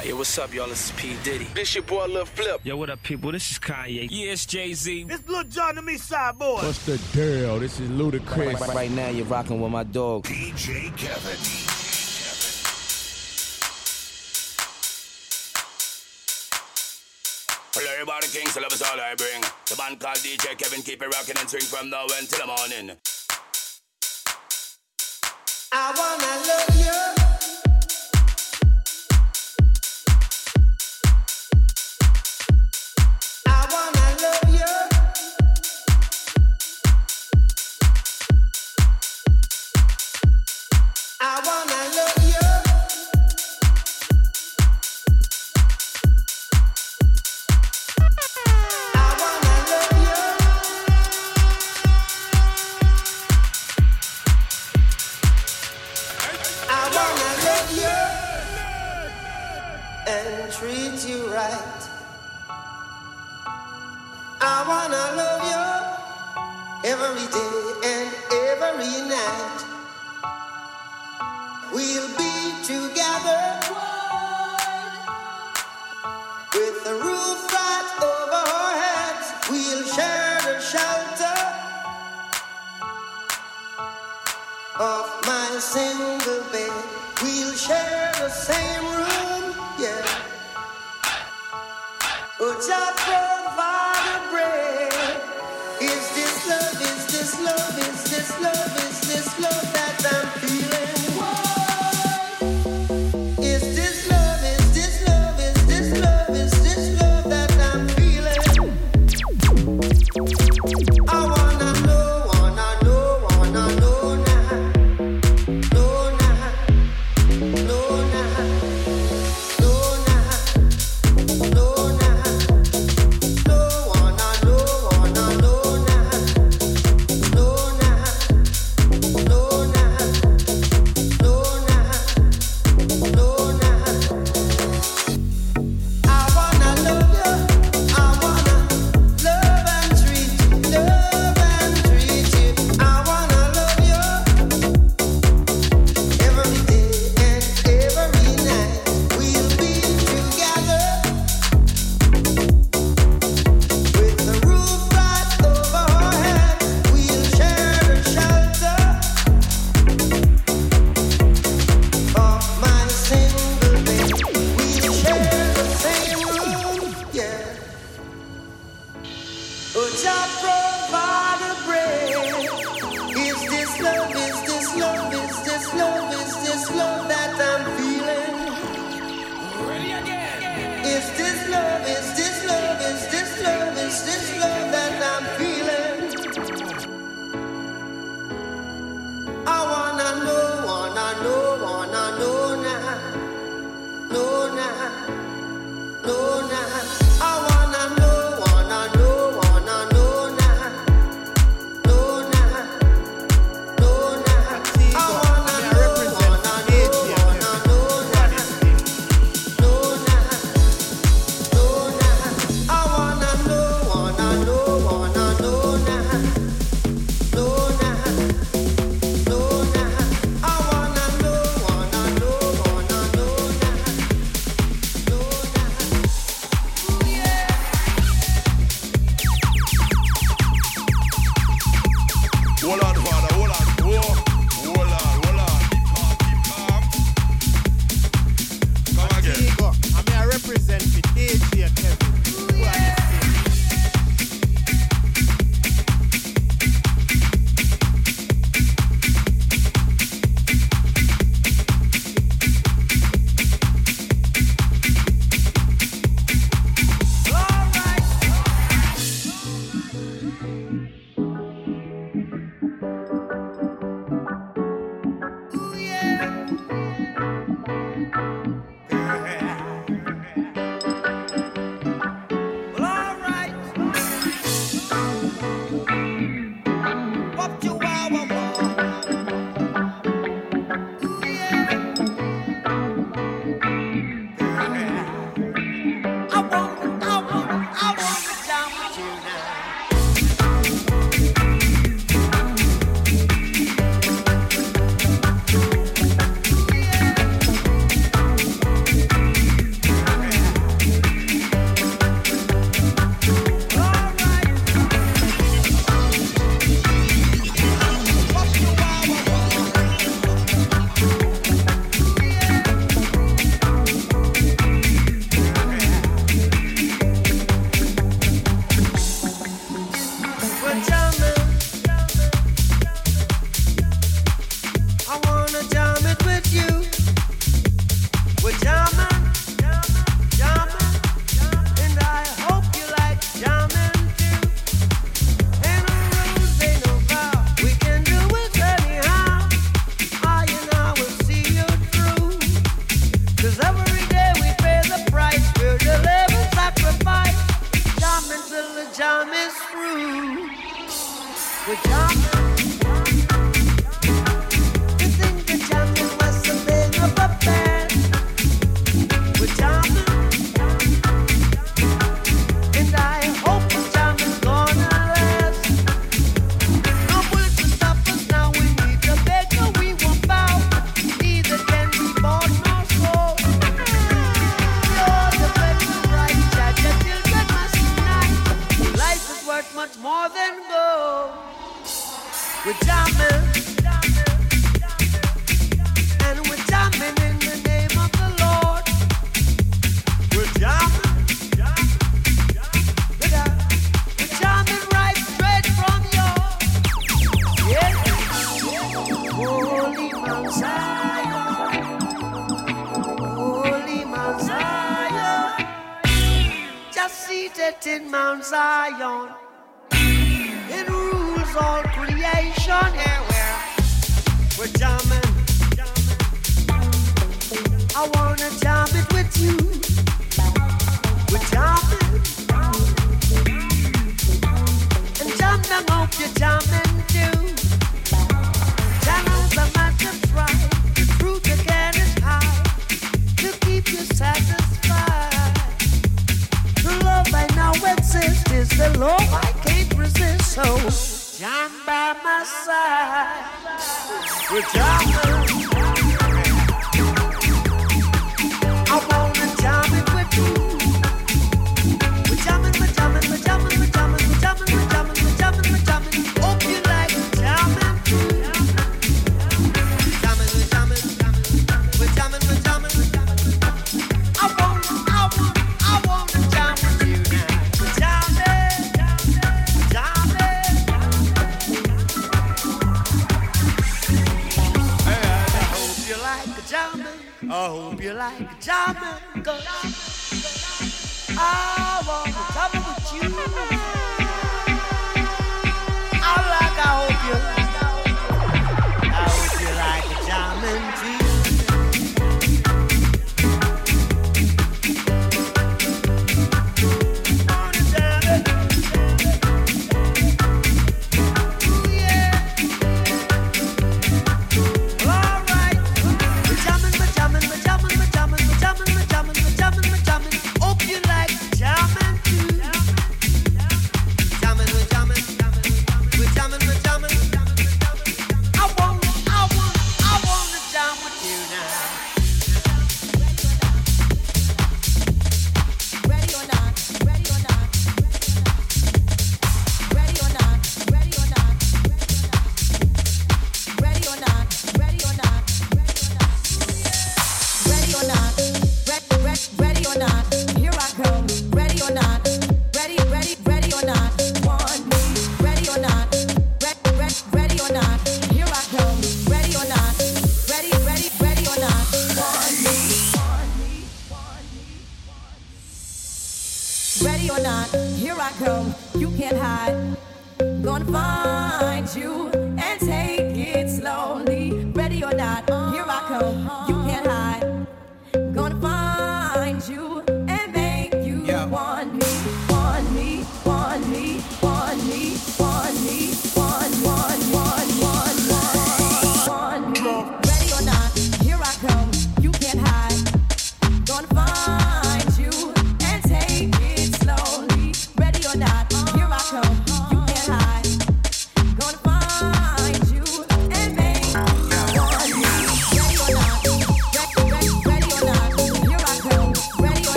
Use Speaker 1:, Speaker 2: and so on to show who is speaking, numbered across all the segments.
Speaker 1: Hey, what's up, y'all? This is P. Diddy. This your boy Lil Flip.
Speaker 2: Yo, what up, people? This is Kanye.
Speaker 1: Yeah, it's Jay Z.
Speaker 3: This Lil Jon to me, side boy.
Speaker 4: What's the deal? This is Ludacris.
Speaker 5: Right, right, right now, you're rocking with my dog,
Speaker 6: DJ Kevin.
Speaker 7: Hello, everybody, Kings, love is all I bring. The band called DJ Kevin, keep it rocking and swing from now until the morning.
Speaker 8: I wanna love you.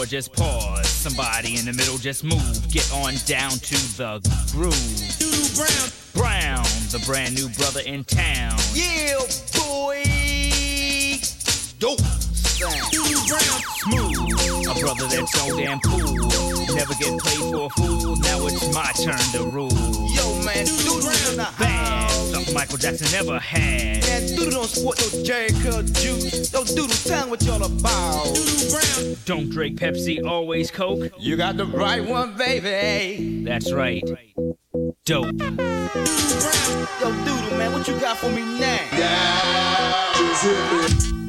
Speaker 9: or
Speaker 10: just pause. Somebody in the middle, just move. Get on down to the groove. Doodoo Brown. Brown, the brand new brother in town.
Speaker 11: Yeah, boy. Dope sound. Doodoo Brown.
Speaker 10: Smooth, a brother that's so damn cool. Never get played for a fool. Now it's my turn to rule.
Speaker 1: Yo, man, Doodoo Brown.
Speaker 10: Bad, something Michael Jackson never
Speaker 1: Doodle don't sport no Jheri Curl juice. No doodle, tell what y'all about.
Speaker 10: Don't drink Pepsi, always Coke.
Speaker 1: You got the right one, baby.
Speaker 10: That's right. Dope.
Speaker 1: Doodle Yo, Doodle, man, what you got for me now? Yeah.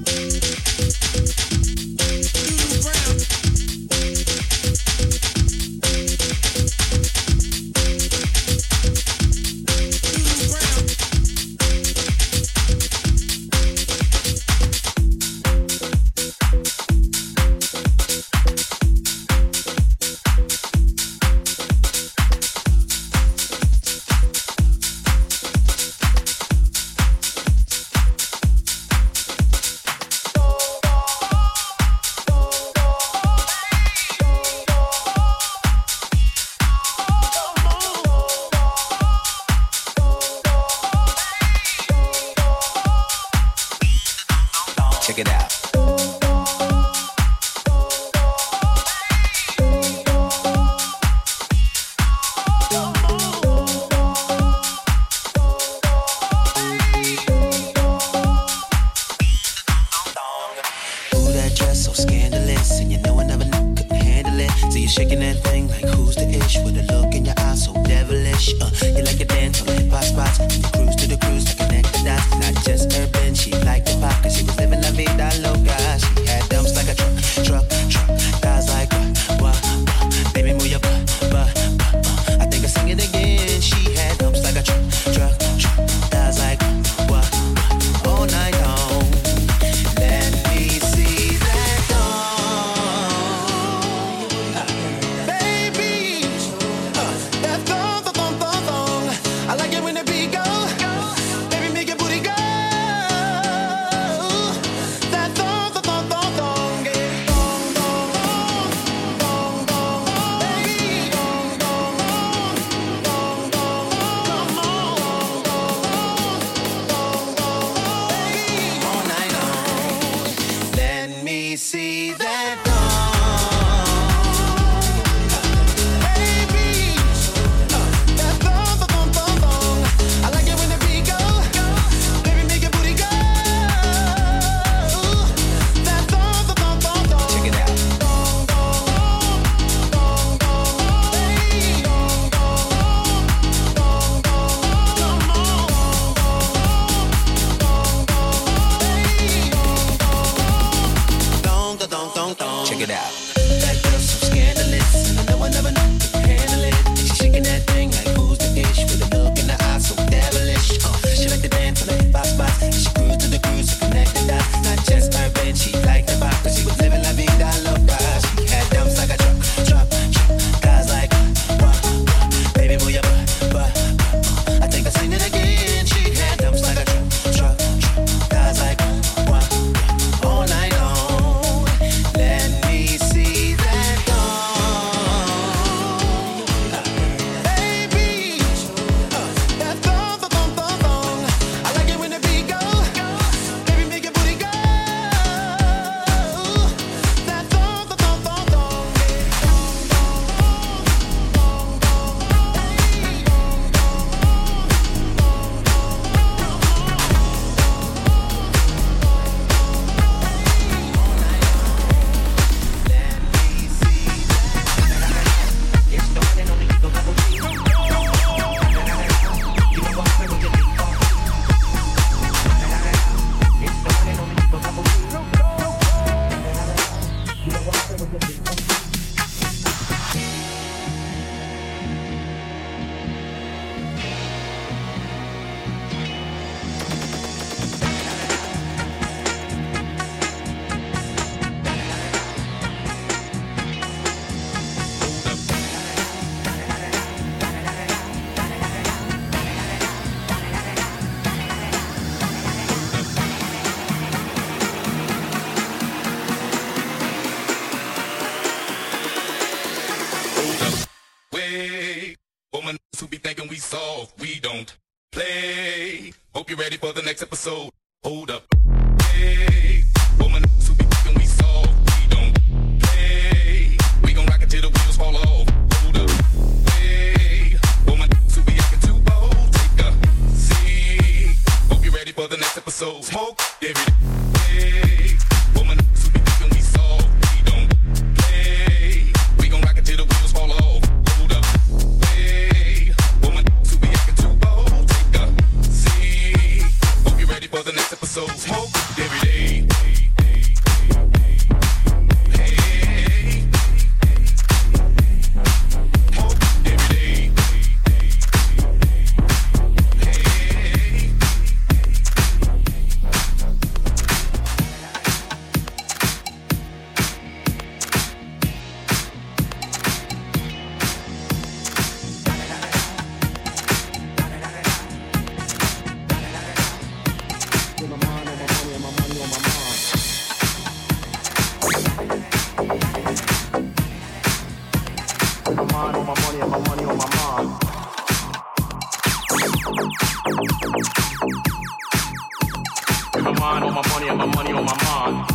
Speaker 12: My on my money and my money on my mind.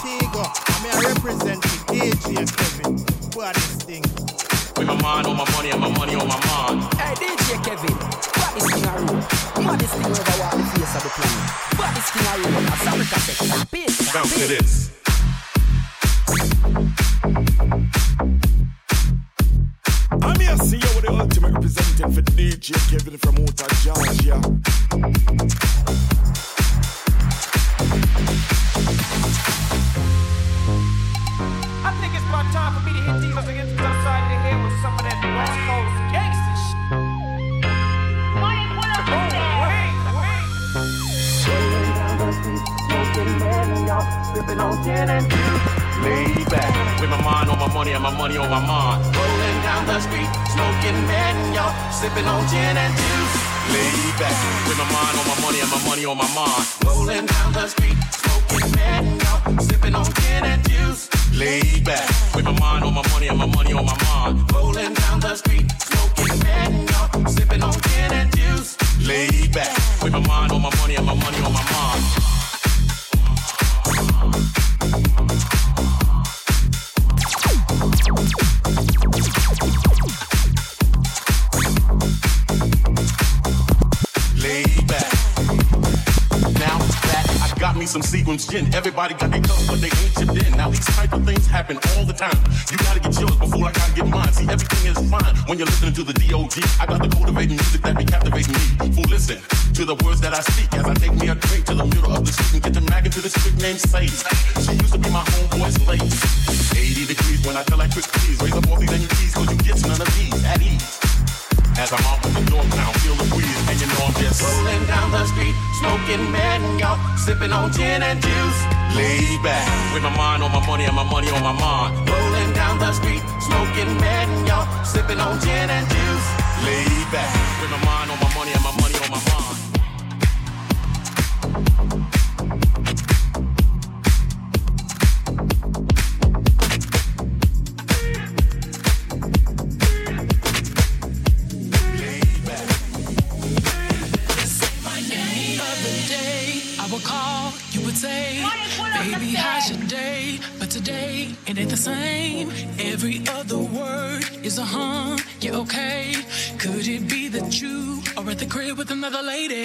Speaker 3: Tigo, I mean I represent the DJ Kevin. What this thing?
Speaker 12: With my mind on my money and my money on my mind.
Speaker 13: Hey, DJ Kevin, what is thing a room? Maddest thing over walk the face of the planet. What is thing a room? As Africa say, stop it, stop
Speaker 12: Bounce to
Speaker 13: it.
Speaker 12: this.
Speaker 4: I'm here see you with the ultimate representative for DJ Kevin from Utah, Georgia.
Speaker 12: Lay back. With my mind on my money and my money on my mind.
Speaker 14: Rolling down the street, smoking man, y'all sipping on gin and juice.
Speaker 12: Lay back. With my mind on my money and my money on my mind.
Speaker 14: Rolling down the street, smoking man, y'all sipping on gin and juice.
Speaker 12: Lay back. With my mind on my money and my money on my mind.
Speaker 14: Rolling down the street, smoking man, y'all sipping on gin and juice.
Speaker 12: Lay back. With my mind on my money and my money on my mind. Thank you. Me some Seagram's gin, everybody got their cups, but they ain't chipped in. Now these type of things happen all the time. You gotta get yours before I gotta get mine. See, everything is fine when you're listening to the D.O.G. I got the cultivating music that be captivating me. Fool, listen to the words that I speak as I take me a drink to the middle of the street and get to Mac into this chick named Sadie. She used to be my homeboy's lady. 80 degrees when I tell that quick please raise up all these NUTs cause you get none of these at ease. As I'm off with the door now, feel the breeze, and you know I'm just
Speaker 14: Rolling down the street, smoking man, y'all sipping on gin and juice.
Speaker 12: Lay back with my mind on my money and my money on my mind.
Speaker 14: Rolling down the street, smoking man, y'all sipping on gin and juice.
Speaker 12: Lay back with my mind on my money and my money on my mind.
Speaker 15: Say, Baby, how's your day? But today, it ain't the same. Every other word is a huh, you okay. Could it be that you are at the crib with another lady?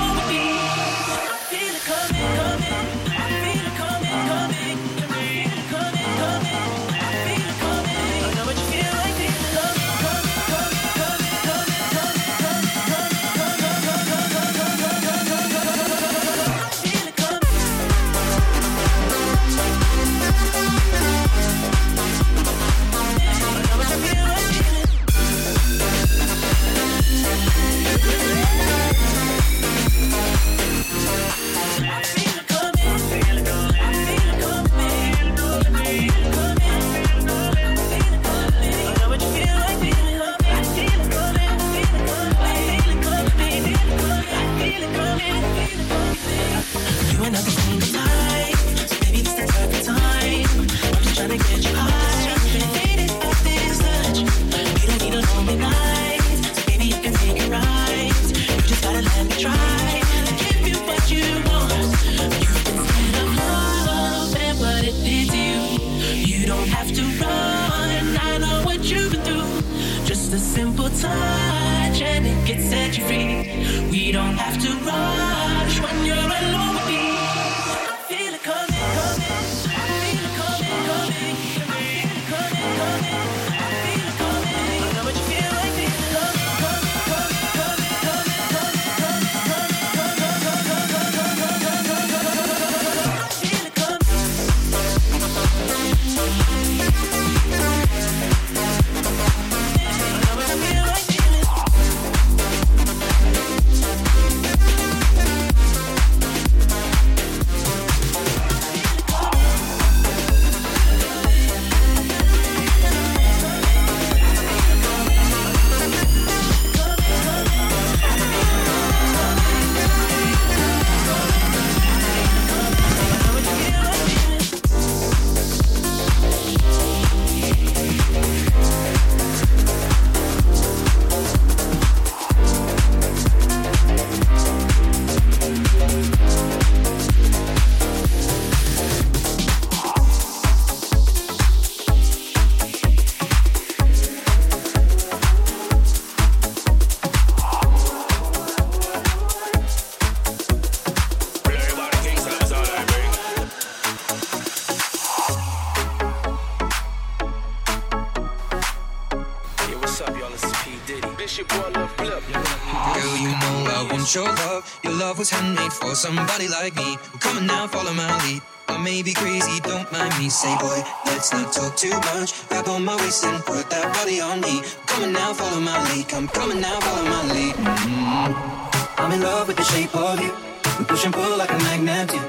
Speaker 11: What's up, y'all? This is P. Diddy. Bishop, your boy Flip.
Speaker 16: Girl, you know I want your love. Your love was handmade for somebody like me. I'm coming now, follow my lead. I may be crazy, don't mind me. Say, boy, let's not talk too much. Grab on my waist and put that body on me. I'm coming now, follow my lead. I'm coming now, follow my lead. Mm-hmm. I'm in love with the shape of you. We push and pull like a magnet do.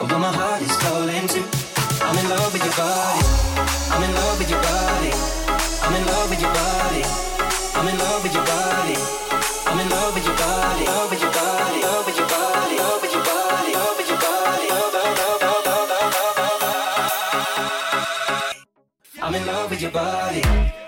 Speaker 16: Although my heart is falling too. I'm in love with your body. I'm in love with your body. I'm in love with your body.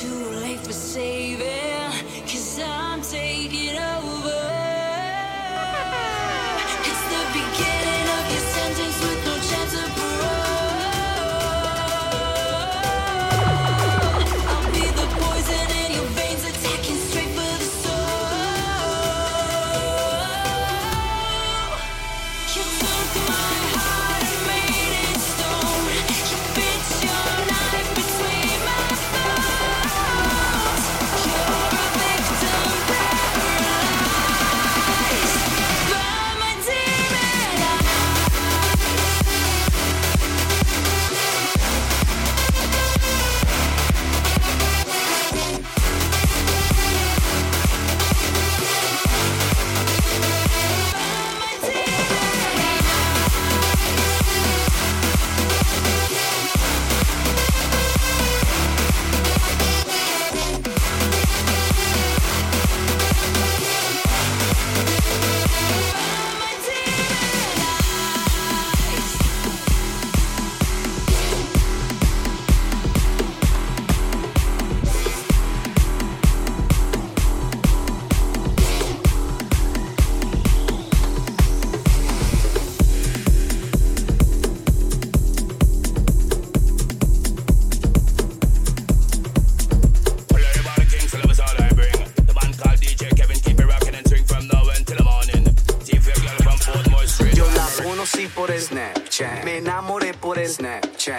Speaker 16: too
Speaker 17: late for saving.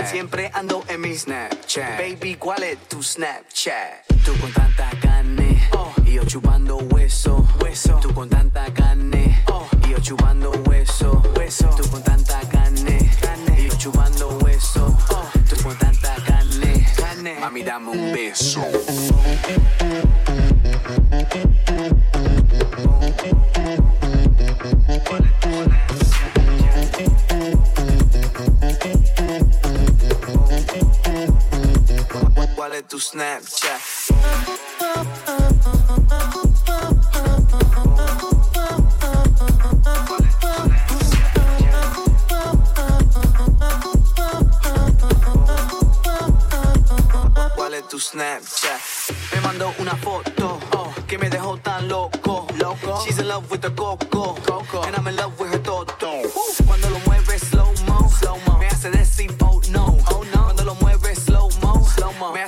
Speaker 18: Siempre ando en mi Snapchat. Baby, ¿cuál es tu Snapchat?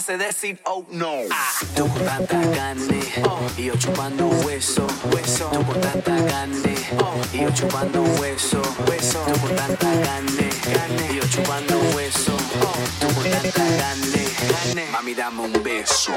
Speaker 18: hace decir oh no. Ah. Tú con tanta carne oh. y yo chupando hueso, hueso. Tú con tanta carne oh. y yo chupando hueso, hueso. Tú con tanta carne, carne y yo chupando hueso. Oh. Tú con tanta carne, carne.
Speaker 19: Mami dame un beso.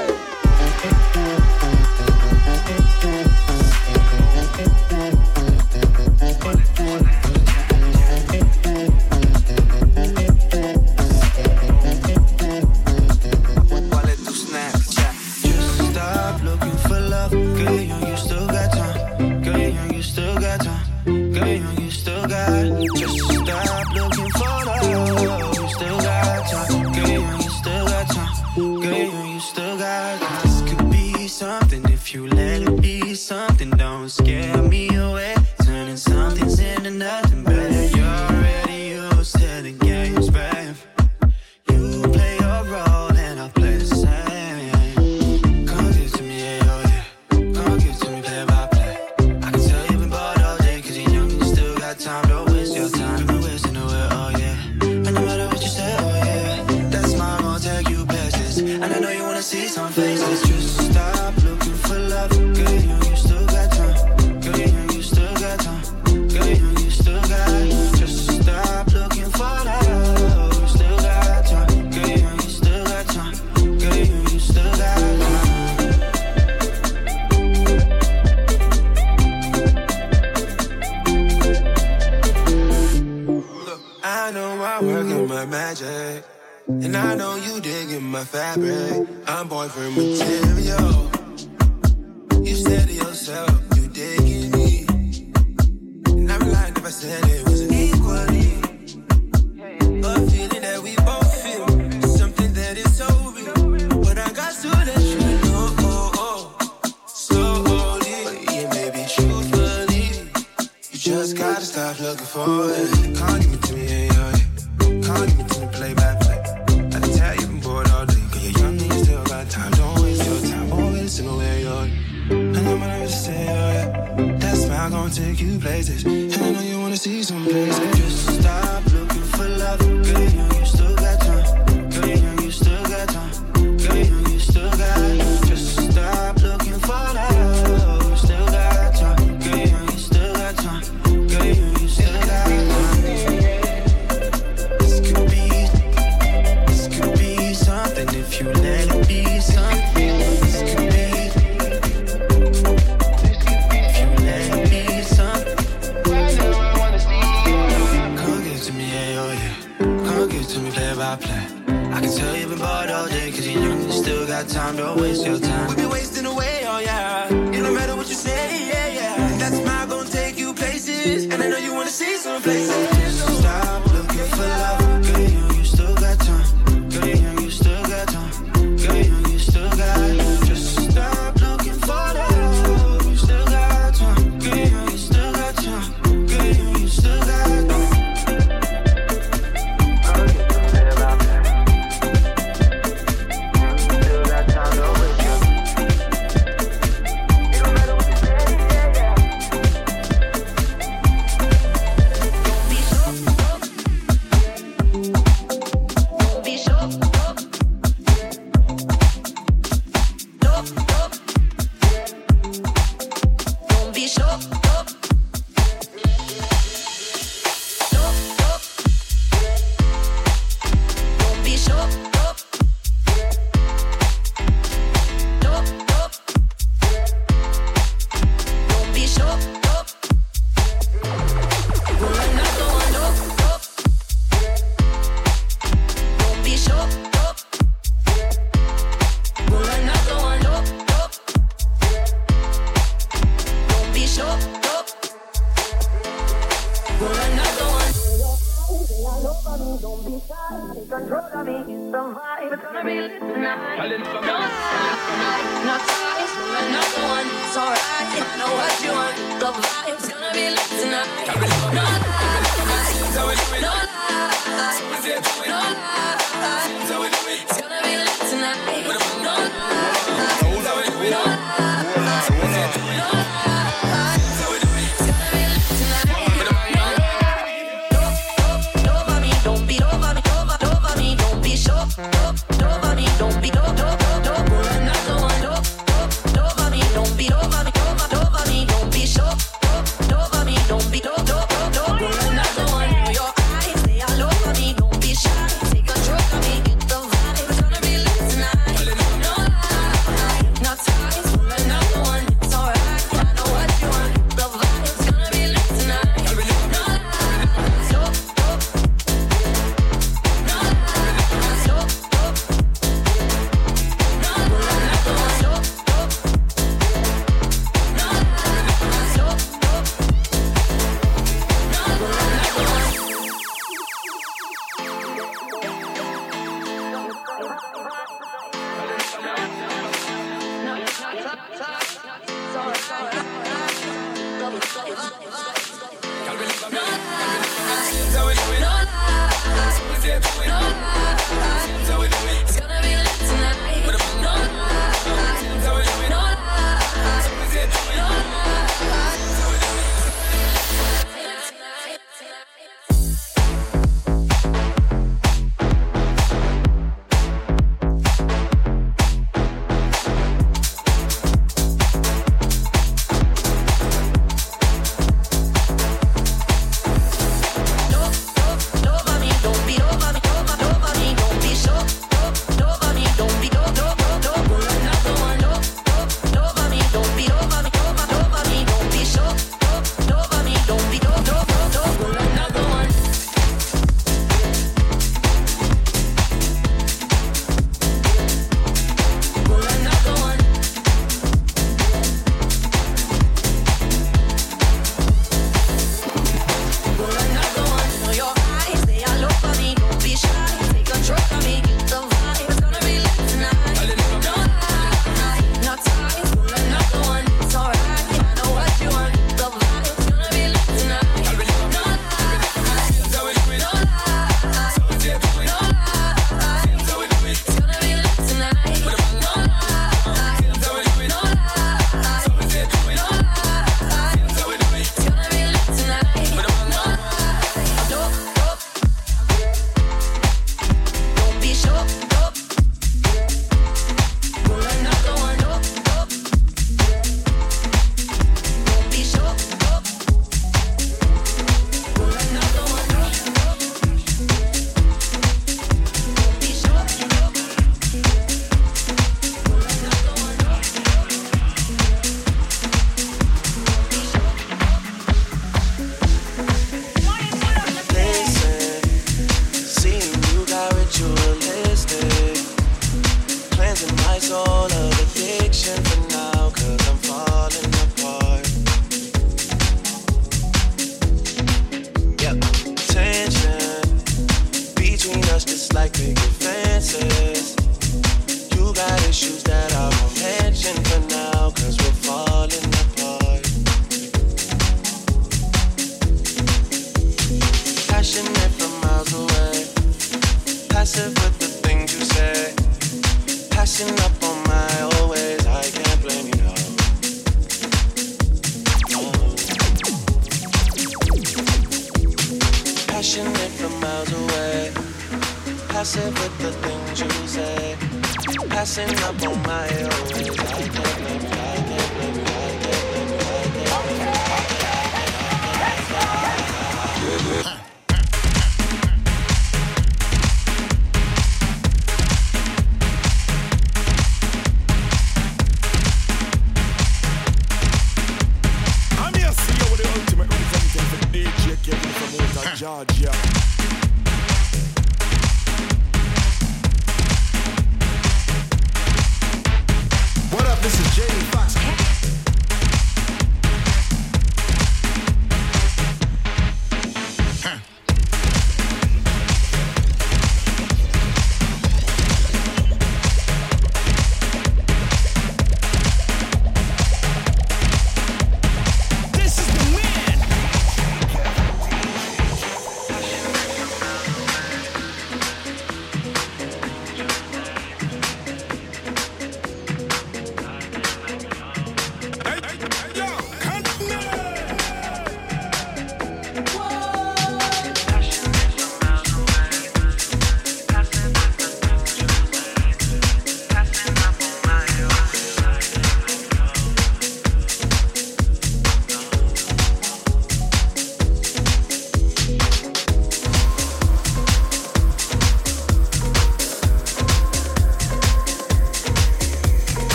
Speaker 20: It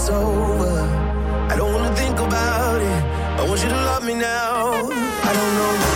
Speaker 21: it's over.
Speaker 20: I don't wanna think about it. I want you to love me now. I don't know.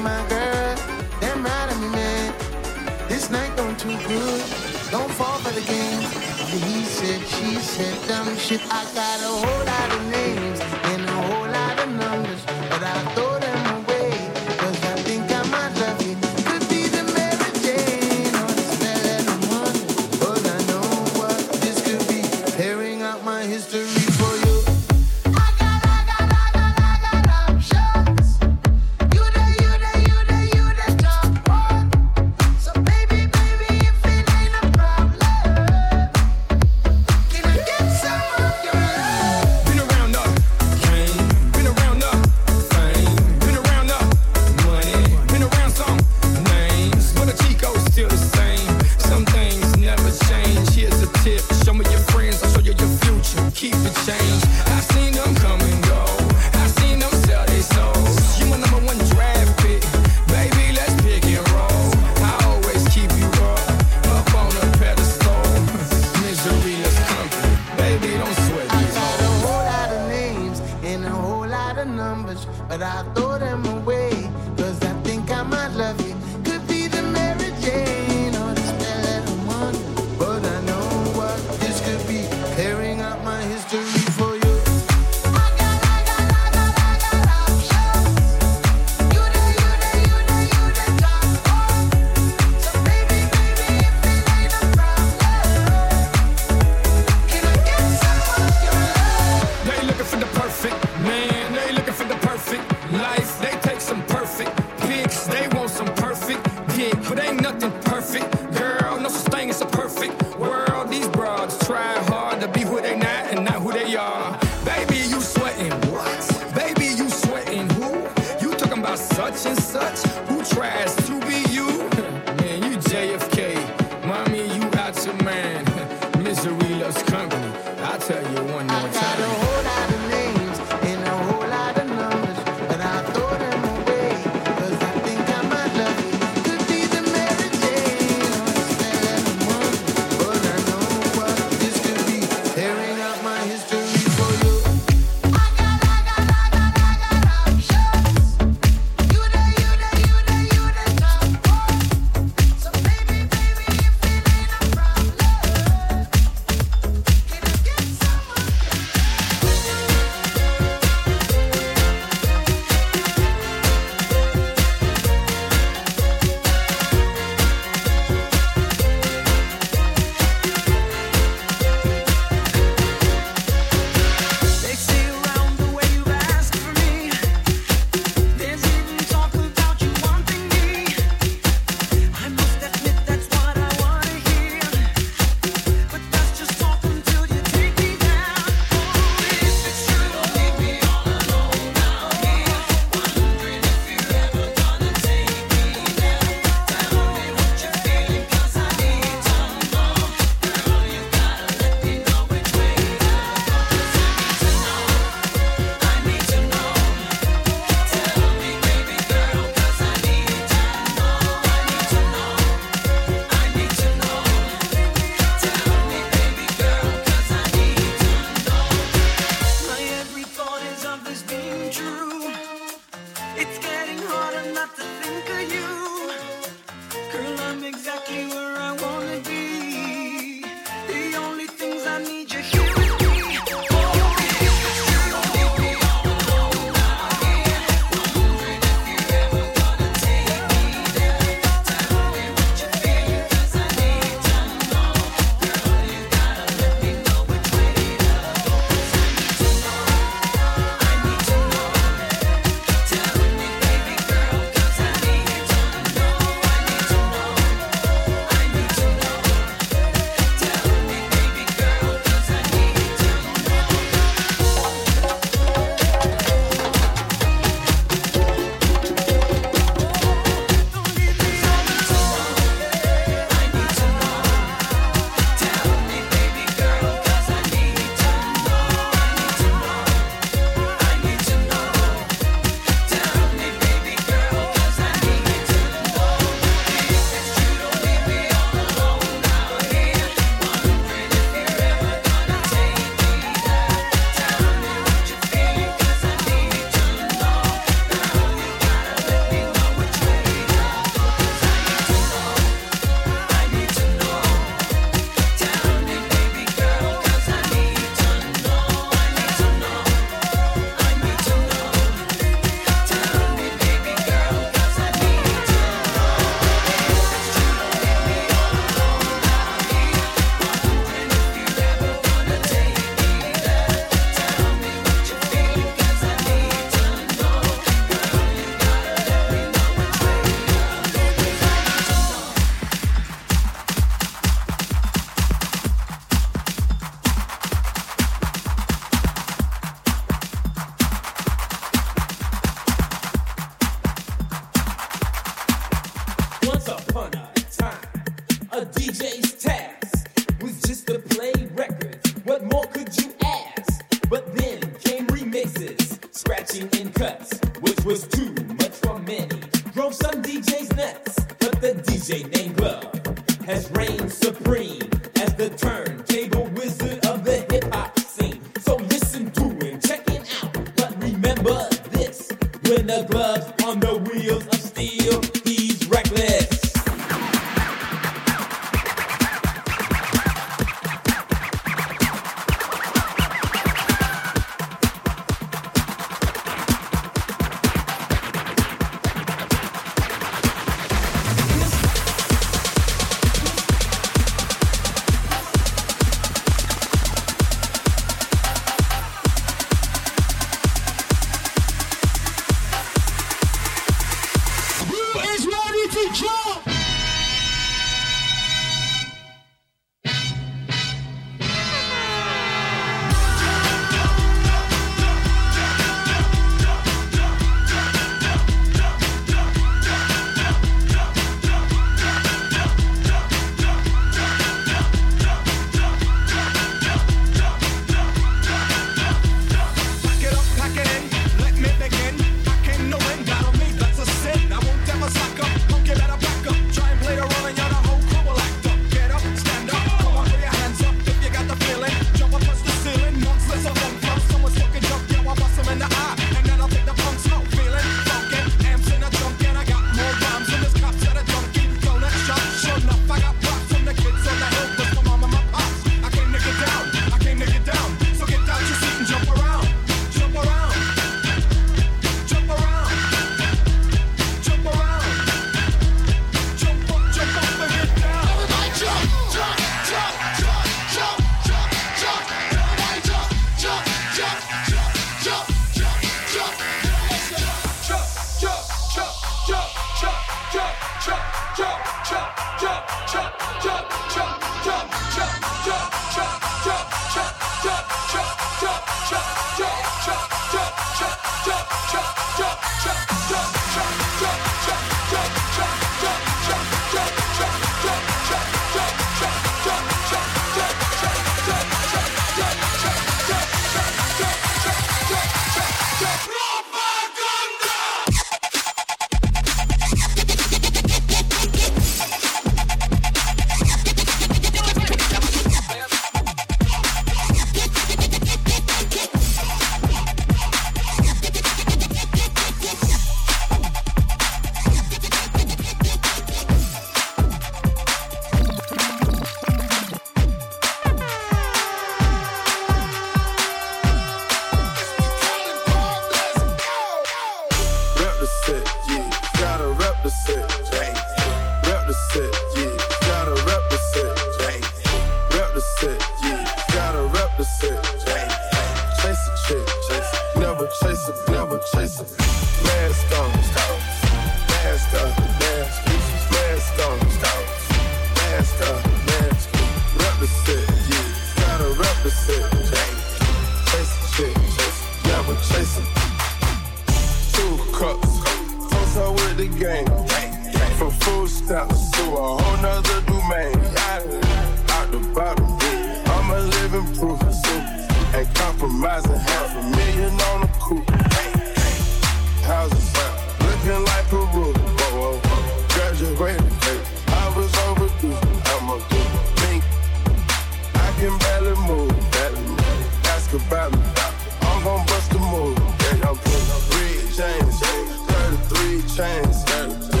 Speaker 22: Chains, 33.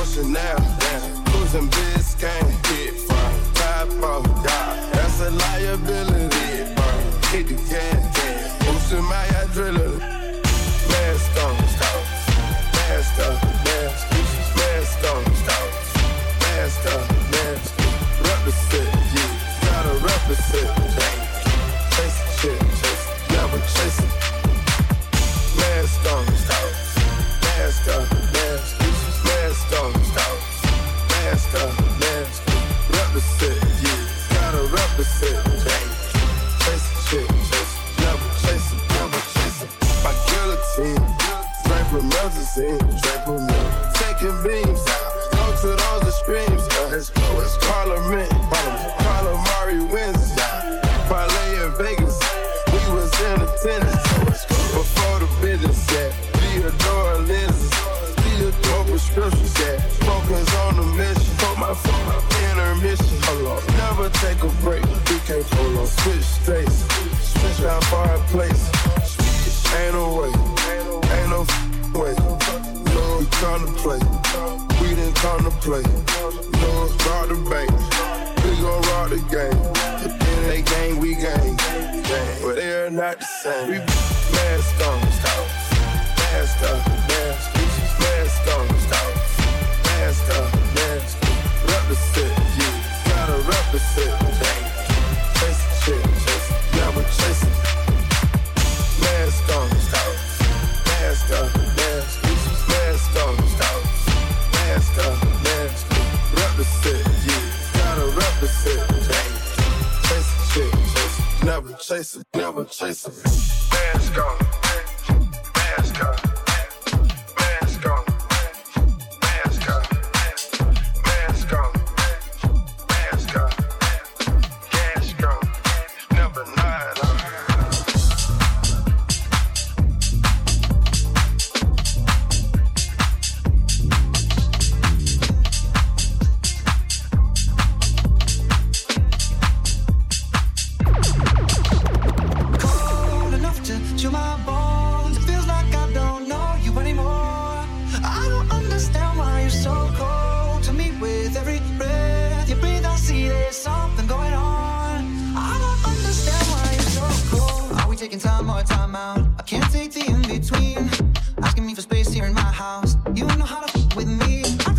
Speaker 22: Ocean now, damn, cruising Biscayne,
Speaker 19: with me.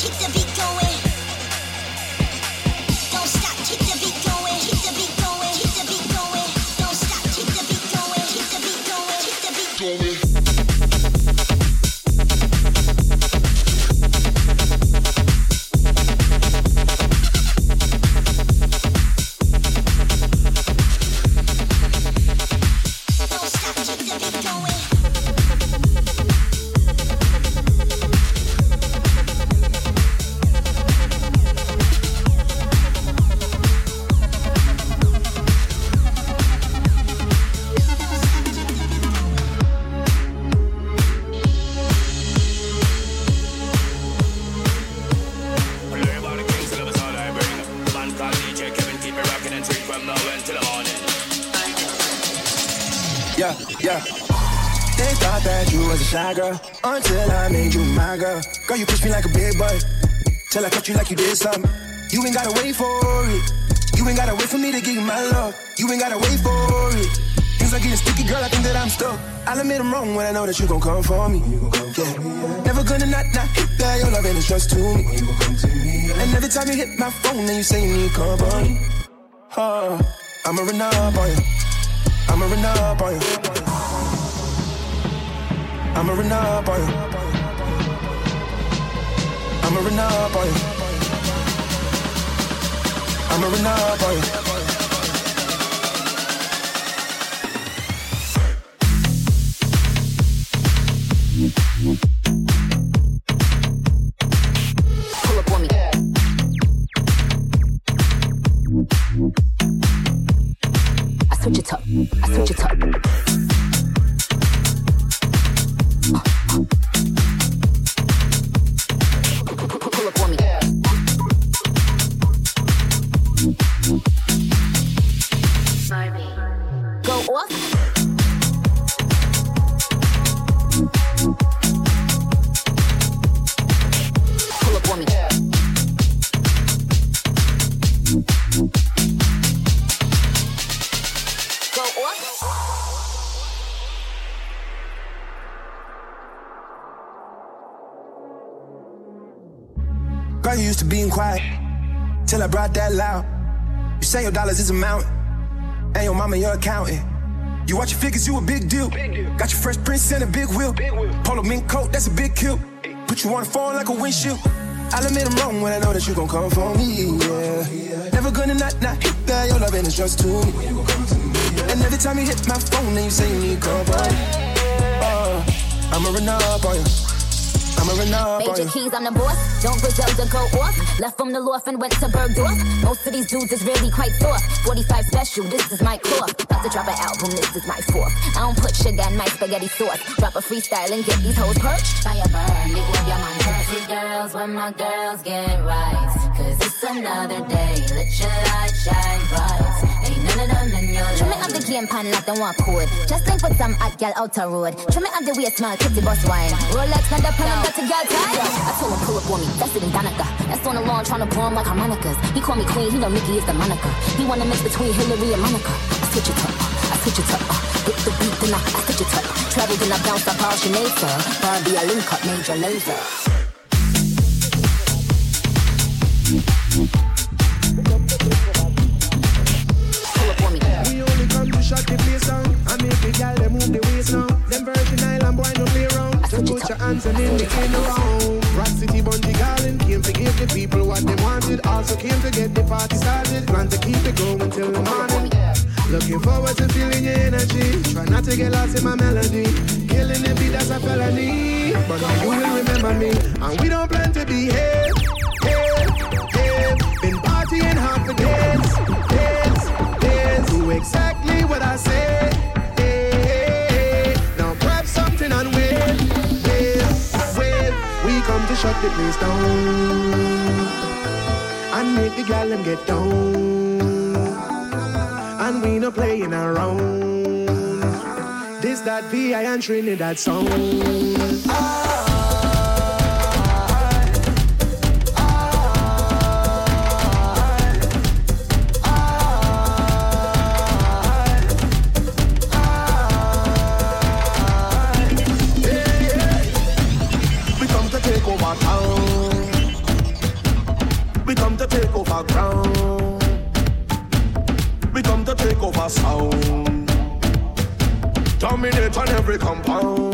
Speaker 23: Keep the
Speaker 24: beat going.
Speaker 20: Till I touch you like you did something. You ain't gotta wait for it. You ain't gotta wait for me to give you my love. You ain't gotta wait for it. Things are getting sticky, girl. I think that I'm stuck. I'll admit I'm wrong when I know that you gon' come for me. Come Yeah. Never gonna not not hit that. Your love is just to me. And every time you hit my phone, then you say you need company. Uh, I'ma run up on you. I'ma run up on you. I'ma run up on you. I'ma run up on you. I'ma run up Girl, you used to being quiet till I brought that loud. You say your dollars is a mountain, and your mama your accountant. You watch your figures, you a big deal. Got your fresh prince and a big wheel. Polo mink coat, that's a big kill. Put you on the phone like a windshield. I'll admit I'm wrong when I know that you gon' come for me, yeah. Never gonna not, not hit that, your loving is just to me. And every time you hit my phone, then you say you need company. Uh, I'ma run up on you. I'ma run up on
Speaker 25: Major keys, I'm the boss. Don't Griselda go off. Left from the loft and went to Bergdorf. Most of these dudes is really quite soft. 45 special, this is my cloth. About to drop an album, this is my fourth. I don't put sugar in my spaghetti sauce. Drop a freestyle and get these hoes perched. Fire burn, big up your man. Pretty girls, when my girls get right. Cause it's another day. Let your light shine bright. Ain't none of them in your Trim it up the game pan like the one chord. Just think with some hot gal out the road. Trim it up the waist smell, kitty bus wine. Rolex, not the pen, got to get tight. I told him pull up on me, that's it in Donica. Uh. That's on the lawn trying to blow him like harmonicas. He call me queen, he know Nicki is the Monica. He wanna mix between Hillary and Monica. I switch it up, I switch it up. Uh. Hit the beat, then I, I switch it up. Travel, then I bounce up all Sinead, sir. Barbie, I link up, Major
Speaker 22: Lazer. But now you will remember me, in the wrong, rock city bonji calling, you forget the people what they wanted also came to get the party started, 'cause to keep it going till morning, looking forward to feeling in each, swan together as my melody, killing that I feel in me, but my girl with me and we don't plan to be here. Been partying hard for days, days, days. Do exactly what I say. Hey. Now grab something and. We come to shut the place down and make the gal them get down. And we no playing around. This that VI and Trinidad song. We ah. Sound. Dominate on every compound.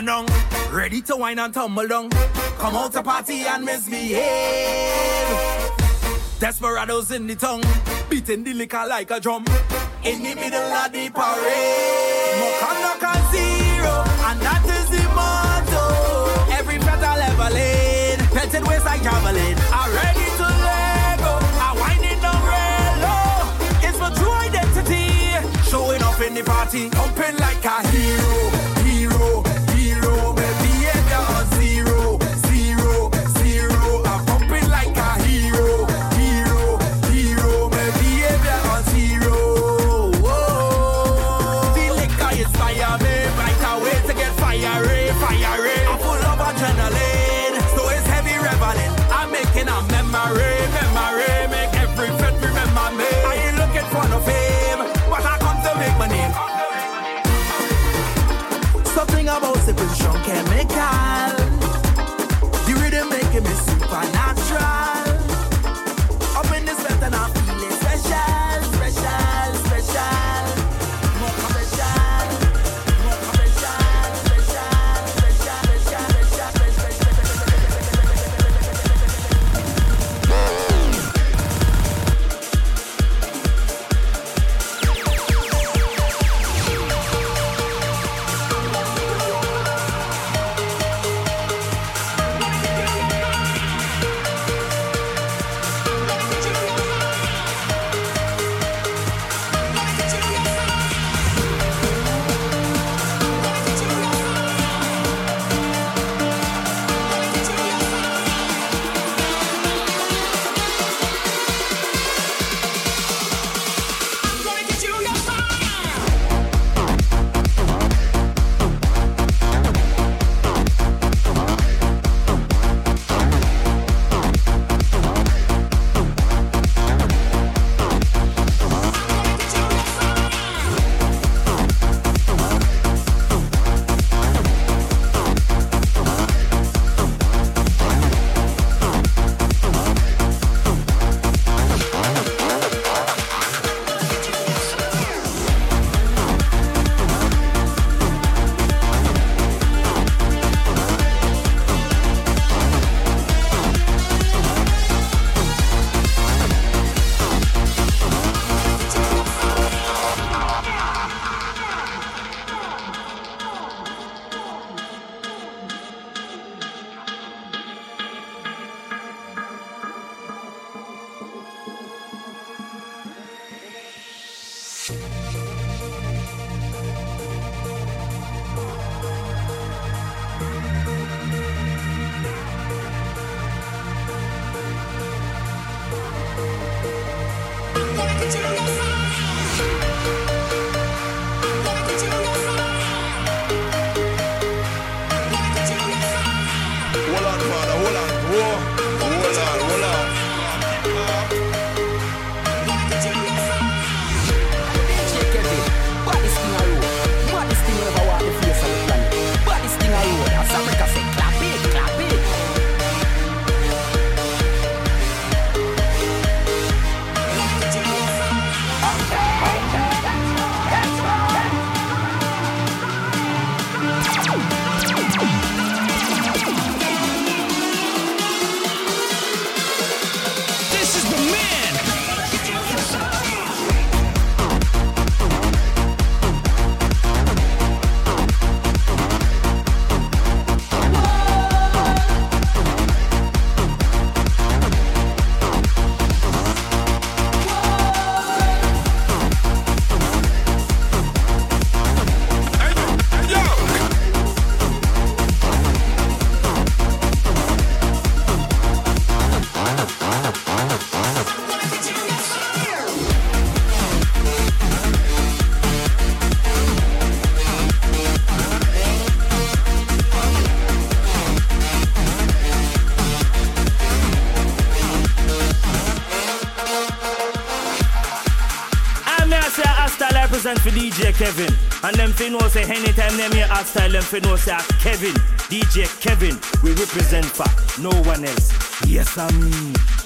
Speaker 26: coming on. Ready to whine and tumble down. Come out to party and misbehave. Desperados in the tongue, beating the liquor like a drum. In the middle of the parade, Mokanda can zero, and that is the motto. Every petal ever laid, pelted waist like javelin. I'm ready to let go, I'm winding down real low. It's my true identity, showing up in the party, pumping like a hero. For
Speaker 10: DJ Kevin. And them fi know say anytime them hear hostile, them fi say Kevin, DJ Kevin, we represent for no one else. Yes, I mean.